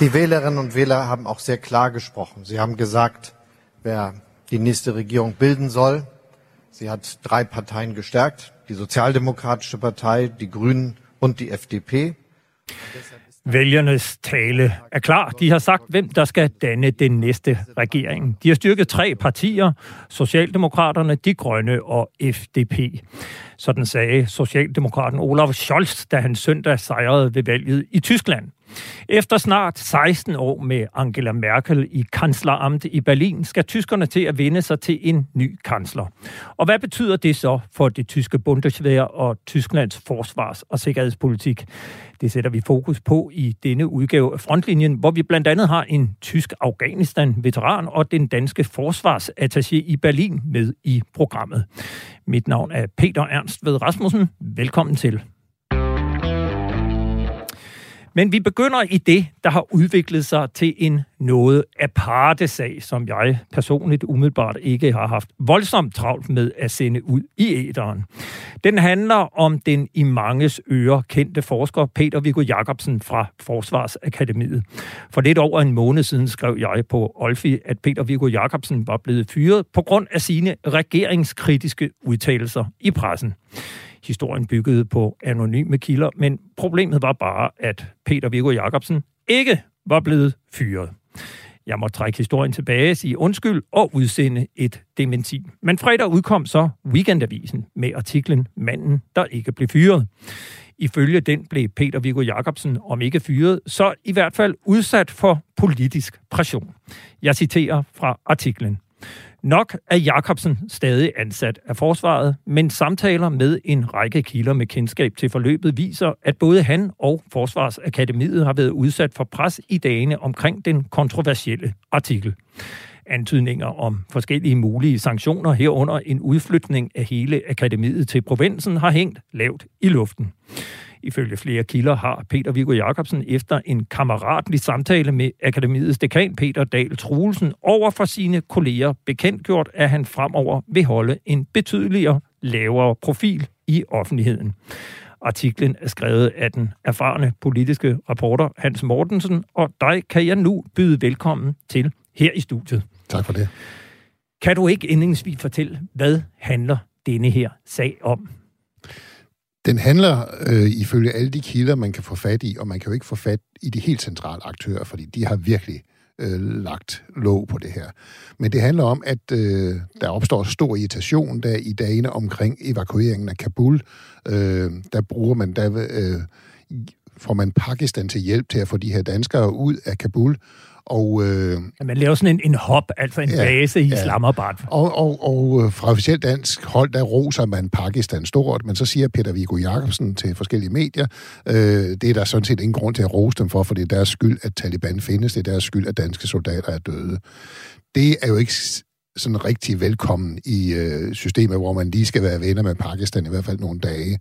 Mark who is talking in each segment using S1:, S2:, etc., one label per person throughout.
S1: Die Wählerinnen und Wähler haben auch sehr klar gesprochen. Sie haben gesagt, wer die nächste Regierung bilden soll. Sie hat drei Parteien gestärkt, die Sozialdemokratische Partei, die Grünen und die FDP.
S2: Vælgernes tale er klar. De har sagt, hvem der skal danne den næste regering. De har styrket tre partier, Socialdemokraterne, De Grønne og FDP. Sådan sagde Socialdemokraten Olaf Scholz, da han søndag sejrede ved valget i Tyskland. Efter snart 16 år med Angela Merkel i kansleramt i Berlin, skal tyskerne til at vinde sig til en ny kansler. Og hvad betyder det så for det tyske Bundeswehr og Tysklands forsvars- og sikkerhedspolitik? Det sætter vi fokus på i denne udgave af Frontlinjen, hvor vi blandt andet har en tysk Afghanistan-veteran og den danske forsvarsattaché i Berlin med i programmet. Mit navn er Peter Ernst ved Rasmussen. Velkommen til. Men vi begynder i det, der har udviklet sig til en noget aparte sag, som jeg personligt umiddelbart ikke har haft voldsomt travlt med at sende ud i æderen. Den handler om den i manges ører kendte forsker Peter Viggo Jacobsen fra Forsvarsakademiet. For lidt over en måned siden skrev jeg på Olfi, at Peter Viggo Jacobsen var blevet fyret på grund af sine regeringskritiske udtalelser i pressen. Historien byggede på anonyme kilder, men problemet var bare, at Peter Viggo Jacobsen ikke var blevet fyret. Jeg må trække historien tilbage, sige undskyld og udsende et dementi. Men fredag udkom så Weekendavisen med artiklen Manden, der ikke blev fyret. Ifølge den blev Peter Viggo Jacobsen, om ikke fyret, så i hvert fald udsat for politisk pression. Jeg citerer fra artiklen. Nok er Jakobsen stadig ansat af forsvaret, men samtaler med en række kilder med kendskab til forløbet viser, at både han og Forsvarsakademiet har været udsat for pres i dagene omkring den kontroversielle artikel. Antydninger om forskellige mulige sanktioner herunder en udflytning af hele akademiet til provinsen har hængt lavt i luften. Ifølge flere kilder har Peter Viggo Jacobsen efter en kammeratlig samtale med akademiets dekan Peter Dahl Truelsen over for sine kolleger bekendtgjort, at han fremover vil holde en betydeligere lavere profil i offentligheden. Artiklen er skrevet af den erfarne politiske reporter Hans Mortensen, og dig kan jeg nu byde velkommen til her i studiet.
S3: Tak for det.
S2: Kan du ikke indlægsvis fortælle, hvad handler denne her sag om?
S3: Den handler øh, ifølge alle de kilder, man kan få fat i, og man kan jo ikke få fat i de helt centrale aktører, fordi de har virkelig øh, lagt låg på det her. Men det handler om, at øh, der opstår stor irritation der i dagene omkring evakueringen af Kabul. Øh, der bruger man, der øh, får man Pakistan til hjælp til at få de her danskere ud af Kabul,
S2: og, øh, man laver sådan en, en hop, altså en ja, base i ja. Islamabad.
S3: Og, og, og øh, fra officielt dansk hold, der roser man Pakistan stort, men så siger Peter Viggo Jacobsen til forskellige medier, øh, det er der sådan set ingen grund til at rose dem for, for det er deres skyld, at Taliban findes, det er deres skyld, at danske soldater er døde. Det er jo ikke sådan rigtig velkommen i øh, systemet, hvor man lige skal være venner med Pakistan i hvert fald nogle dage.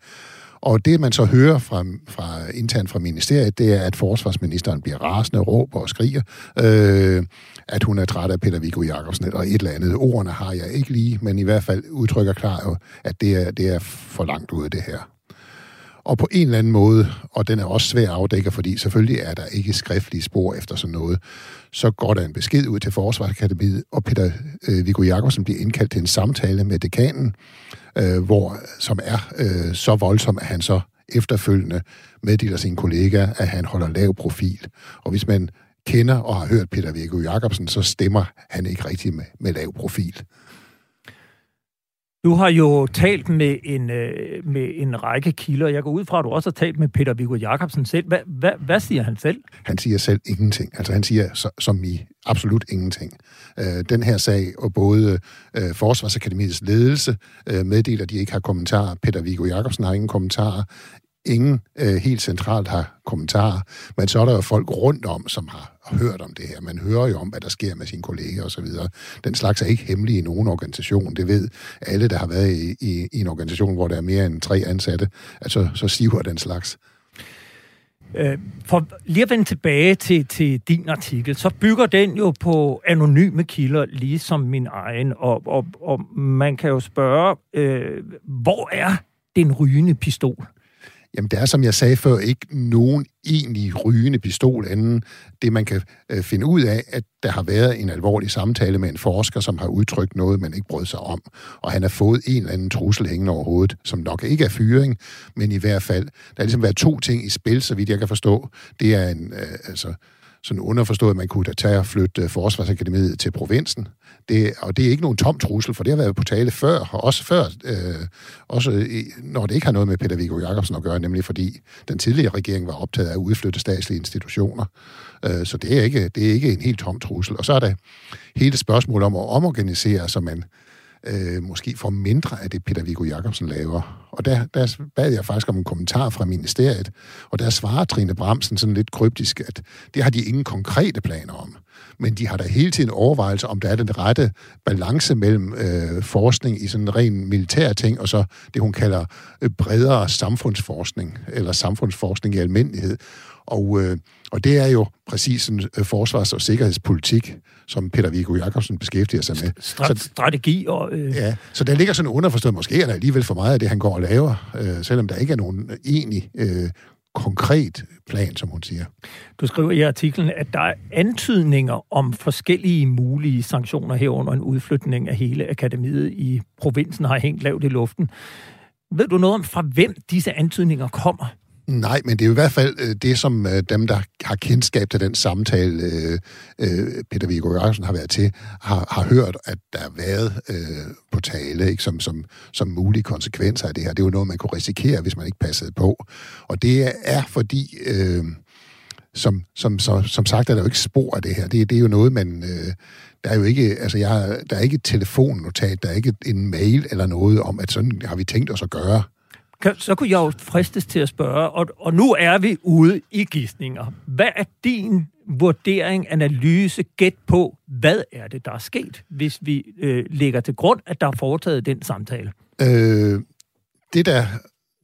S3: Og det, man så hører fra, fra internt fra ministeriet, det er, at forsvarsministeren bliver rasende, råber og skriger, øh, at hun er træt af Peter Viggo Jacobsen, eller et eller andet. Ordene har jeg ikke lige, men i hvert fald udtrykker klar, at det er, det er for langt ude, det her. Og på en eller anden måde, og den er også svær at afdække, fordi selvfølgelig er der ikke skriftlige spor efter sådan noget, så går der en besked ud til Forsvarsakademiet, og Peter øh, Viggo Jacobsen bliver indkaldt til en samtale med dekanen, øh, hvor, som er øh, så voldsom, at han så efterfølgende meddeler sin kollega, at han holder lav profil. Og hvis man kender og har hørt Peter Viggo Jacobsen, så stemmer han ikke rigtig med, med lav profil.
S2: Du har jo talt med en, øh, med en række kilder. Jeg går ud fra, at du også har talt med Peter Viggo Jacobsen selv. Hvad, hvad, hvad siger han selv?
S3: Han siger selv ingenting. Altså han siger som i absolut ingenting. Øh, den her sag, og både øh, Forsvarsakademiets ledelse øh, meddeler, at de ikke har kommentarer. Peter Viggo Jacobsen har ingen kommentarer ingen øh, helt centralt har kommentarer, men så er der jo folk rundt om, som har hørt om det her. Man hører jo om, hvad der sker med sine kolleger osv. Den slags er ikke hemmelig i nogen organisation. Det ved alle, der har været i, i, i en organisation, hvor der er mere end tre ansatte. Altså, så siver den slags.
S2: Øh, for lige at vende tilbage til, til din artikel, så bygger den jo på anonyme kilder, ligesom min egen, og, og, og man kan jo spørge, øh, hvor er den rygende pistol?
S3: Jamen, det er, som jeg sagde før, ikke nogen egentlig rygende pistol anden. Det, man kan øh, finde ud af, at der har været en alvorlig samtale med en forsker, som har udtrykt noget, man ikke brød sig om. Og han har fået en eller anden trussel hængende over hovedet, som nok ikke er fyring, men i hvert fald, der er ligesom været to ting i spil, så vidt jeg kan forstå. Det er en, øh, altså, sådan underforstået, at man kunne da tage og flytte øh, Forsvarsakademiet til provinsen. Det, og det er ikke nogen tom trussel, for det har været på tale før, og også før, øh, også i, når det ikke har noget med Peter Viggo Jacobsen at gøre, nemlig fordi den tidligere regering var optaget af at udflytte statslige institutioner. Øh, så det er, ikke, det er ikke en helt tom trussel. Og så er der hele spørgsmålet om at omorganisere, så man øh, måske får mindre af det, Peter Viggo Jacobsen laver. Og der, der bad jeg faktisk om en kommentar fra ministeriet, og der svarer Trine Bramsen sådan lidt kryptisk, at det har de ingen konkrete planer om. Men de har da hele tiden overvejelse om, der er den rette balance mellem øh, forskning i sådan en ren militær ting, og så det, hun kalder øh, bredere samfundsforskning, eller samfundsforskning i almindelighed. Og, øh, og det er jo præcis en øh, forsvars- og sikkerhedspolitik, som Peter Viggo Jacobsen beskæftiger sig med.
S2: Stra- så, strategi og...
S3: Øh... Ja, så der ligger sådan underforstået, måske er der alligevel for meget af det, han går og laver, øh, selvom der ikke er nogen egentlig øh, konkret plan, som hun siger.
S2: Du skriver i artiklen, at der er antydninger om forskellige mulige sanktioner herunder en udflytning af hele akademiet i provinsen har hængt lavt i luften. Ved du noget om, fra hvem disse antydninger kommer?
S3: Nej, men det er jo i hvert fald øh, det, som øh, dem, der har kendskab til den samtale, øh, Peter Viggo Jørgensen har været til, har, har hørt, at der har været øh, på tale ikke, som, som, som mulige konsekvenser af det her. Det er jo noget, man kunne risikere, hvis man ikke passede på. Og det er fordi... Øh, som, som, så, som sagt er der jo ikke spor af det her. Det, det er jo noget, man... Øh, der er jo ikke, altså jeg, der er ikke et telefonnotat, der er ikke en mail eller noget om, at sådan har vi tænkt os at gøre
S2: så kunne jeg jo fristes til at spørge, og, og nu er vi ude i gidsninger. Hvad er din vurdering, analyse, gæt på, hvad er det, der er sket, hvis vi øh, lægger til grund, at der er foretaget den samtale?
S3: Øh, det, der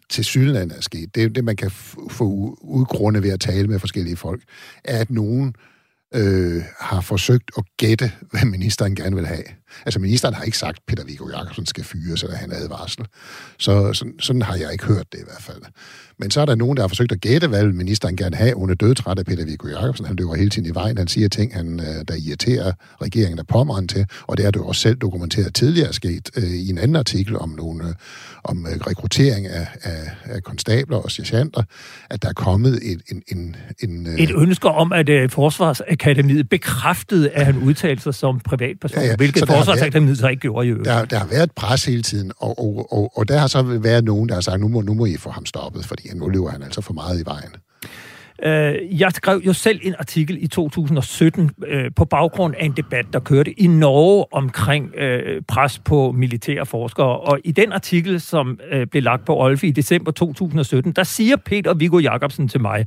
S3: til Sydland er sket, det er det, man kan få udgrunde ved at tale med forskellige folk, er, at nogen øh, har forsøgt at gætte, hvad ministeren gerne vil have. Altså, ministeren har ikke sagt, at Peter Viggo Jacobsen skal fyres, eller han advarsel. Så sådan, sådan har jeg ikke hørt det i hvert fald. Men så er der nogen, der har forsøgt at gætte, hvad ministeren gerne have. Hun er dødtræt af Peter Viggo Jacobsen. Han løber hele tiden i vejen. Han siger ting, han, øh, der irriterer regeringen af pommeren til. Og det har du også selv dokumenteret tidligere sket øh, i en anden artikel om nogle, øh, om øh, rekruttering af, af, af konstabler og sergeanter, at der er kommet et, en, en, en,
S2: øh... et ønske om, at øh, Forsvarsakademiet bekræftede, at han udtalte sig som privatperson, ja, ja. hvilket så Forsvarsakademiet så ikke gjorde i øvrigt.
S3: Der, der har været pres hele tiden, og, og, og, og der har så været nogen, der har sagt, nu må, nu må I få ham stoppet, fordi nu løber han altså for meget i vejen.
S2: Øh, jeg skrev jo selv en artikel i 2017 øh, på baggrund af en debat, der kørte i Norge omkring øh, pres på militære forskere. Og i den artikel, som øh, blev lagt på Olfe i december 2017, der siger Peter Viggo Jacobsen til mig,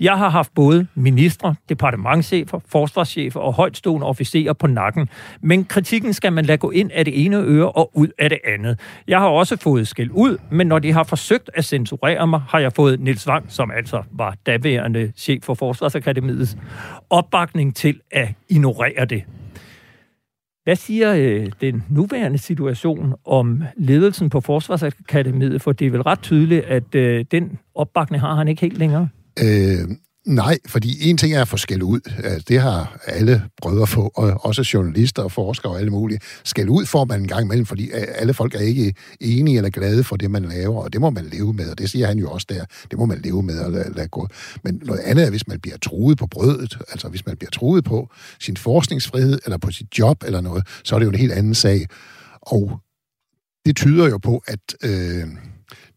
S2: jeg har haft både ministre, departementchefer, forsvarschefer og højtstående officerer på nakken, men kritikken skal man lade gå ind af det ene øre og ud af det andet. Jeg har også fået skæld ud, men når de har forsøgt at censurere mig, har jeg fået Nils Wang, som altså var daværende nuværende chef for Forsvarsakademiets opbakning til at ignorere det. Hvad siger øh, den nuværende situation om ledelsen på Forsvarsakademiet? For det er vel ret tydeligt, at øh, den opbakning har han ikke helt længere.
S3: Øh, Nej, fordi en ting er at få skæld ud. Det har alle brødre få, og også journalister og forskere og alle mulige. Skæld ud får man en gang imellem, fordi øh, alle folk er ikke enige eller glade for det, man laver, og det må man leve med, og det siger han jo også der. Det må man leve med og lade, lade gå. Men noget andet er, hvis man bliver truet på brødet, altså hvis man bliver truet på sin forskningsfrihed, eller på sit job eller noget, så er det jo en helt anden sag. Og det tyder jo på, at... Øh,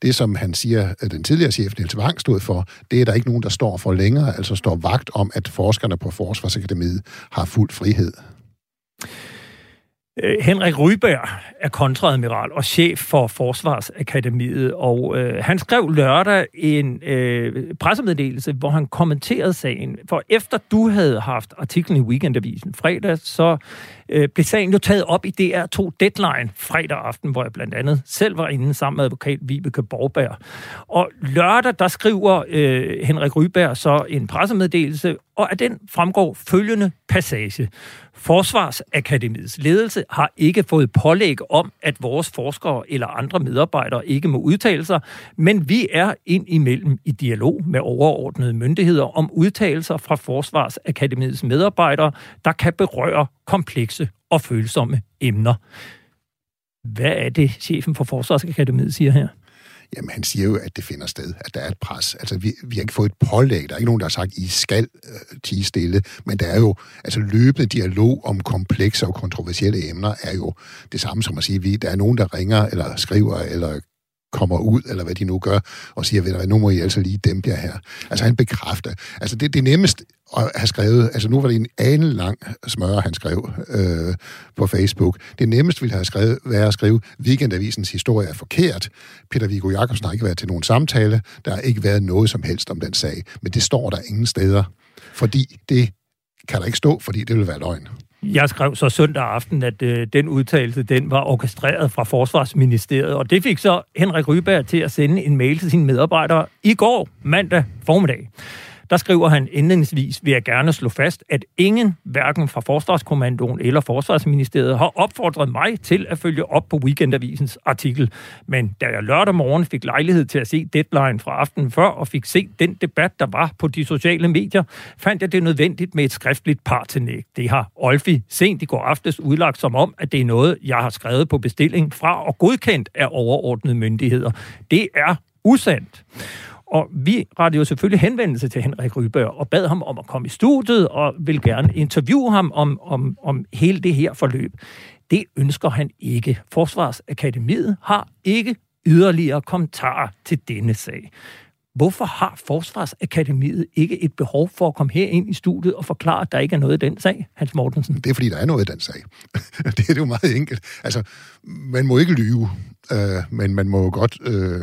S3: det, som han siger, at den tidligere chef Niels Wang stod for, det er der ikke nogen, der står for længere, altså står vagt om, at forskerne på Forsvarsakademiet har fuld frihed.
S2: Øh, Henrik Ryberg er kontradmiral og chef for Forsvarsakademiet, og øh, han skrev lørdag en øh, pressemeddelelse, hvor han kommenterede sagen. For efter du havde haft artiklen i Weekendavisen fredag, så øh, blev sagen jo taget op i DR2 Deadline fredag aften, hvor jeg blandt andet selv var inde sammen med advokat Vibeke Borberg. Og lørdag, der skriver øh, Henrik Ryberg så en pressemeddelelse og af den fremgår følgende passage. Forsvarsakademiets ledelse har ikke fået pålæg om, at vores forskere eller andre medarbejdere ikke må udtale sig, men vi er ind imellem i dialog med overordnede myndigheder om udtalelser fra Forsvarsakademiets medarbejdere, der kan berøre komplekse og følsomme emner. Hvad er det, chefen for Forsvarsakademiet siger her?
S3: Jamen, han siger jo, at det finder sted, at der er et pres. Altså, vi, vi har ikke fået et pålæg. Der er ikke nogen, der har sagt, I skal øh, tige stille. Men der er jo, altså løbende dialog om komplekse og kontroversielle emner er jo det samme som at sige, vi, der er nogen, der ringer eller skriver eller kommer ud, eller hvad de nu gør, og siger, ved du hvad, nu må I altså lige dæmpe jer her. Altså han bekræfter. Altså det, det nemmest at have skrevet, altså nu var det en ane lang smøre, han skrev øh, på Facebook. Det nemmest ville have skrevet, være at skrive, Weekendavisens historie er forkert. Peter Viggo Jacobsen har ikke været til nogen samtale. Der har ikke været noget som helst om den sag. Men det står der ingen steder. Fordi det kan der ikke stå, fordi det vil være løgn.
S2: Jeg skrev så søndag aften, at øh, den udtalelse, den var orkestreret fra Forsvarsministeriet, og det fik så Henrik Ryberg til at sende en mail til sine medarbejdere i går, mandag formiddag. Der skriver han indledningsvis, vil jeg gerne slå fast, at ingen, hverken fra Forsvarskommandoen eller Forsvarsministeriet, har opfordret mig til at følge op på Weekendavisens artikel. Men da jeg lørdag morgen fik lejlighed til at se deadline fra aftenen før, og fik set den debat, der var på de sociale medier, fandt jeg det nødvendigt med et skriftligt partillæg. Det har Olfi sent i går aftes udlagt som om, at det er noget, jeg har skrevet på bestilling fra og godkendt af overordnede myndigheder. Det er usandt. Og vi rettede jo selvfølgelig henvendelse til Henrik Rybør og bad ham om at komme i studiet og vil gerne interviewe ham om, om, om hele det her forløb. Det ønsker han ikke. Forsvarsakademiet har ikke yderligere kommentarer til denne sag. Hvorfor har Forsvarsakademiet ikke et behov for at komme her ind i studiet og forklare, at der ikke er noget i den sag, Hans Mortensen?
S3: Det er, fordi der er noget i den sag. det er jo meget enkelt. Altså, man må ikke lyve, øh, men man må godt... Øh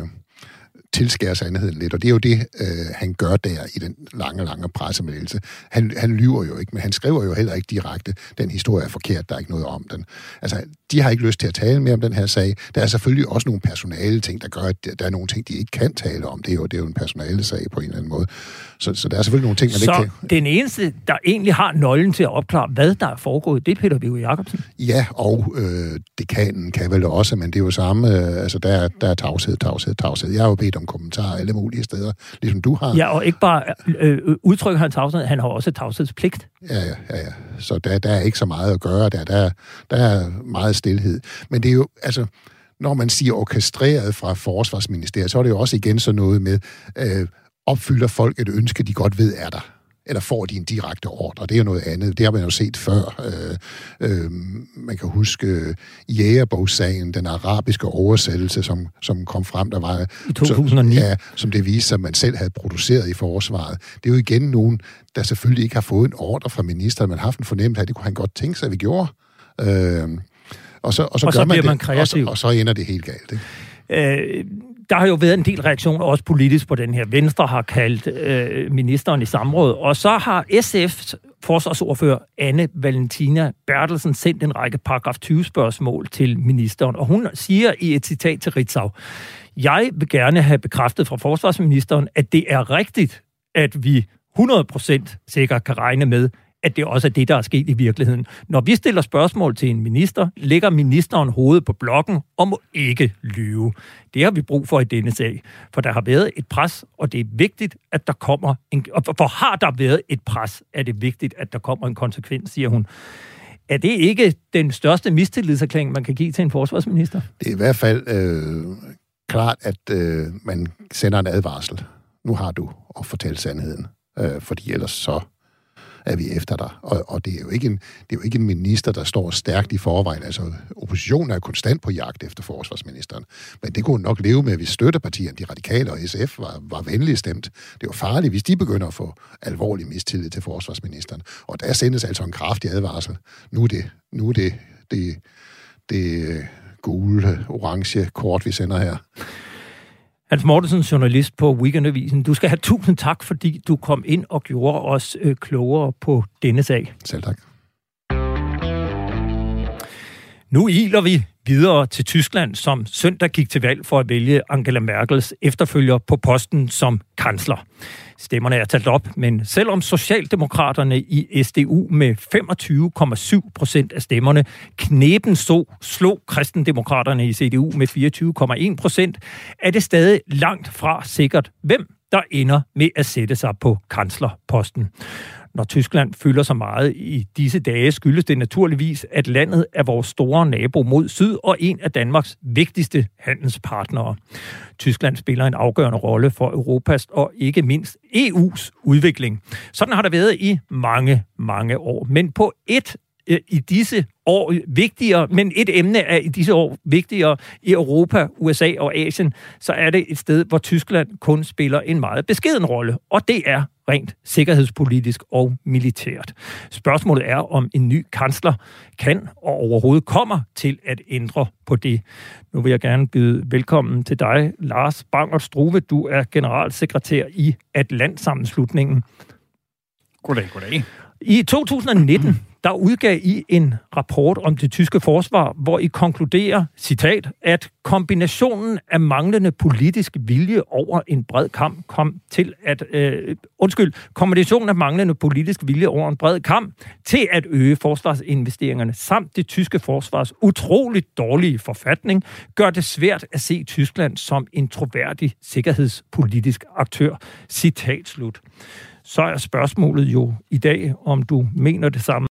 S3: tilskære sandheden lidt, og det er jo det, øh, han gør der i den lange, lange pressemeddelelse. Han, han lyver jo ikke, men han skriver jo heller ikke direkte, den historie er forkert, der er ikke noget om den. Altså, de har ikke lyst til at tale mere om den her sag. Der er selvfølgelig også nogle personale ting, der gør, at der er nogle ting, de ikke kan tale om. Det er jo, det er jo en personale sag på en eller anden måde. Så, så der er selvfølgelig nogle ting, man
S2: så
S3: ikke
S2: kan... den eneste, der egentlig har nøglen til at opklare, hvad der er foregået, det er Peter Viggo Jacobsen?
S3: Ja, og øh, dekanen kan vel også, men det er jo samme. Øh, altså, der, der er tavshed, tavshed, tavshed. Jeg har jo bedt om kommentarer alle mulige steder, ligesom du har.
S2: Ja, og ikke bare øh, øh udtrykker han tavshed, han har også tavshedspligt.
S3: Ja, ja, ja, ja. Så der, der er ikke så meget at gøre der. Der, der er meget stillhed. Men det er jo, altså, når man siger orkestreret fra Forsvarsministeriet, så er det jo også igen så noget med, øh, opfylder folk et ønske, de godt ved er der eller får de en direkte ordre. Det er jo noget andet. Det har man jo set før. Øh, øh, man kan huske øh, jægerbogssagen, den arabiske oversættelse, som, som kom frem, der var...
S2: I 2009.
S3: Som, ja, som det viste sig, at man selv havde produceret i forsvaret. Det er jo igen nogen, der selvfølgelig ikke har fået en ordre fra ministeren, men har haft en fornemmelse af, at det kunne han godt tænke sig, at vi gjorde. Øh, og så, og så,
S2: og
S3: så
S2: gør man,
S3: det,
S2: man kreativ.
S3: Og så, og så ender det helt galt. Ikke?
S2: Øh, der har jo været en del reaktioner også politisk på den her. Venstre har kaldt øh, ministeren i samråd, og så har SF's forsvarsordfører Anne Valentina Bertelsen sendt en række paragraf 20 spørgsmål til ministeren, og hun siger i et citat til Ritzau, jeg vil gerne have bekræftet fra forsvarsministeren, at det er rigtigt, at vi 100% sikkert kan regne med, at det også er det, der er sket i virkeligheden. Når vi stiller spørgsmål til en minister, lægger ministeren hovedet på blokken og må ikke lyve. Det har vi brug for i denne sag, for der har været et pres, og det er vigtigt, at der kommer en... For har der været et pres, er det vigtigt, at der kommer en konsekvens, siger hun. Er det ikke den største mistillidserklæring, man kan give til en forsvarsminister?
S3: Det er i hvert fald øh, klart, at øh, man sender en advarsel. Nu har du at fortælle sandheden, øh, fordi ellers så er vi efter dig. Og, og det, er jo ikke en, det er jo ikke en minister, der står stærkt i forvejen. Altså, oppositionen er konstant på jagt efter forsvarsministeren. Men det kunne nok leve med, hvis støttepartierne, de radikale og SF, var, var venligt stemt. Det var farligt, hvis de begynder at få alvorlig mistillid til forsvarsministeren. Og der sendes altså en kraftig advarsel. Nu er det, nu er det, det, det, det gule, orange kort, vi sender her.
S2: Hans Mortensen, journalist på Weekendavisen. Du skal have tusind tak, fordi du kom ind og gjorde os øh, klogere på denne sag.
S3: Selv tak.
S2: Nu iler vi videre til Tyskland, som søndag gik til valg for at vælge Angela Merkels efterfølger på posten som kansler. Stemmerne er talt op, men selvom Socialdemokraterne i SDU med 25,7 procent af stemmerne knæben så slog kristendemokraterne i CDU med 24,1 procent, er det stadig langt fra sikkert, hvem der ender med at sætte sig på kanslerposten. Når Tyskland fylder så meget i disse dage, skyldes det naturligvis, at landet er vores store nabo mod syd og en af Danmarks vigtigste handelspartnere. Tyskland spiller en afgørende rolle for Europas og ikke mindst EU's udvikling. Sådan har det været i mange, mange år. Men på et i disse år vigtigere, men et emne er i disse år vigtigere i Europa, USA og Asien, så er det et sted, hvor Tyskland kun spiller en meget beskeden rolle, og det er rent sikkerhedspolitisk og militært. Spørgsmålet er, om en ny kansler kan og overhovedet kommer til at ændre på det. Nu vil jeg gerne byde velkommen til dig, Lars Banger Struve. Du er generalsekretær i Atlantsammenslutningen.
S4: Goddag, goddag.
S2: I 2019 der udgav I en rapport om det tyske forsvar, hvor I konkluderer, citat, at kombinationen af manglende politisk vilje over en bred kamp kom til at, øh, undskyld, kombinationen af manglende politisk vilje over en bred kamp til at øge forsvarsinvesteringerne samt det tyske forsvars utroligt dårlige forfatning, gør det svært at se Tyskland som en troværdig sikkerhedspolitisk aktør. Citat slut. Så er spørgsmålet jo i dag, om du mener det samme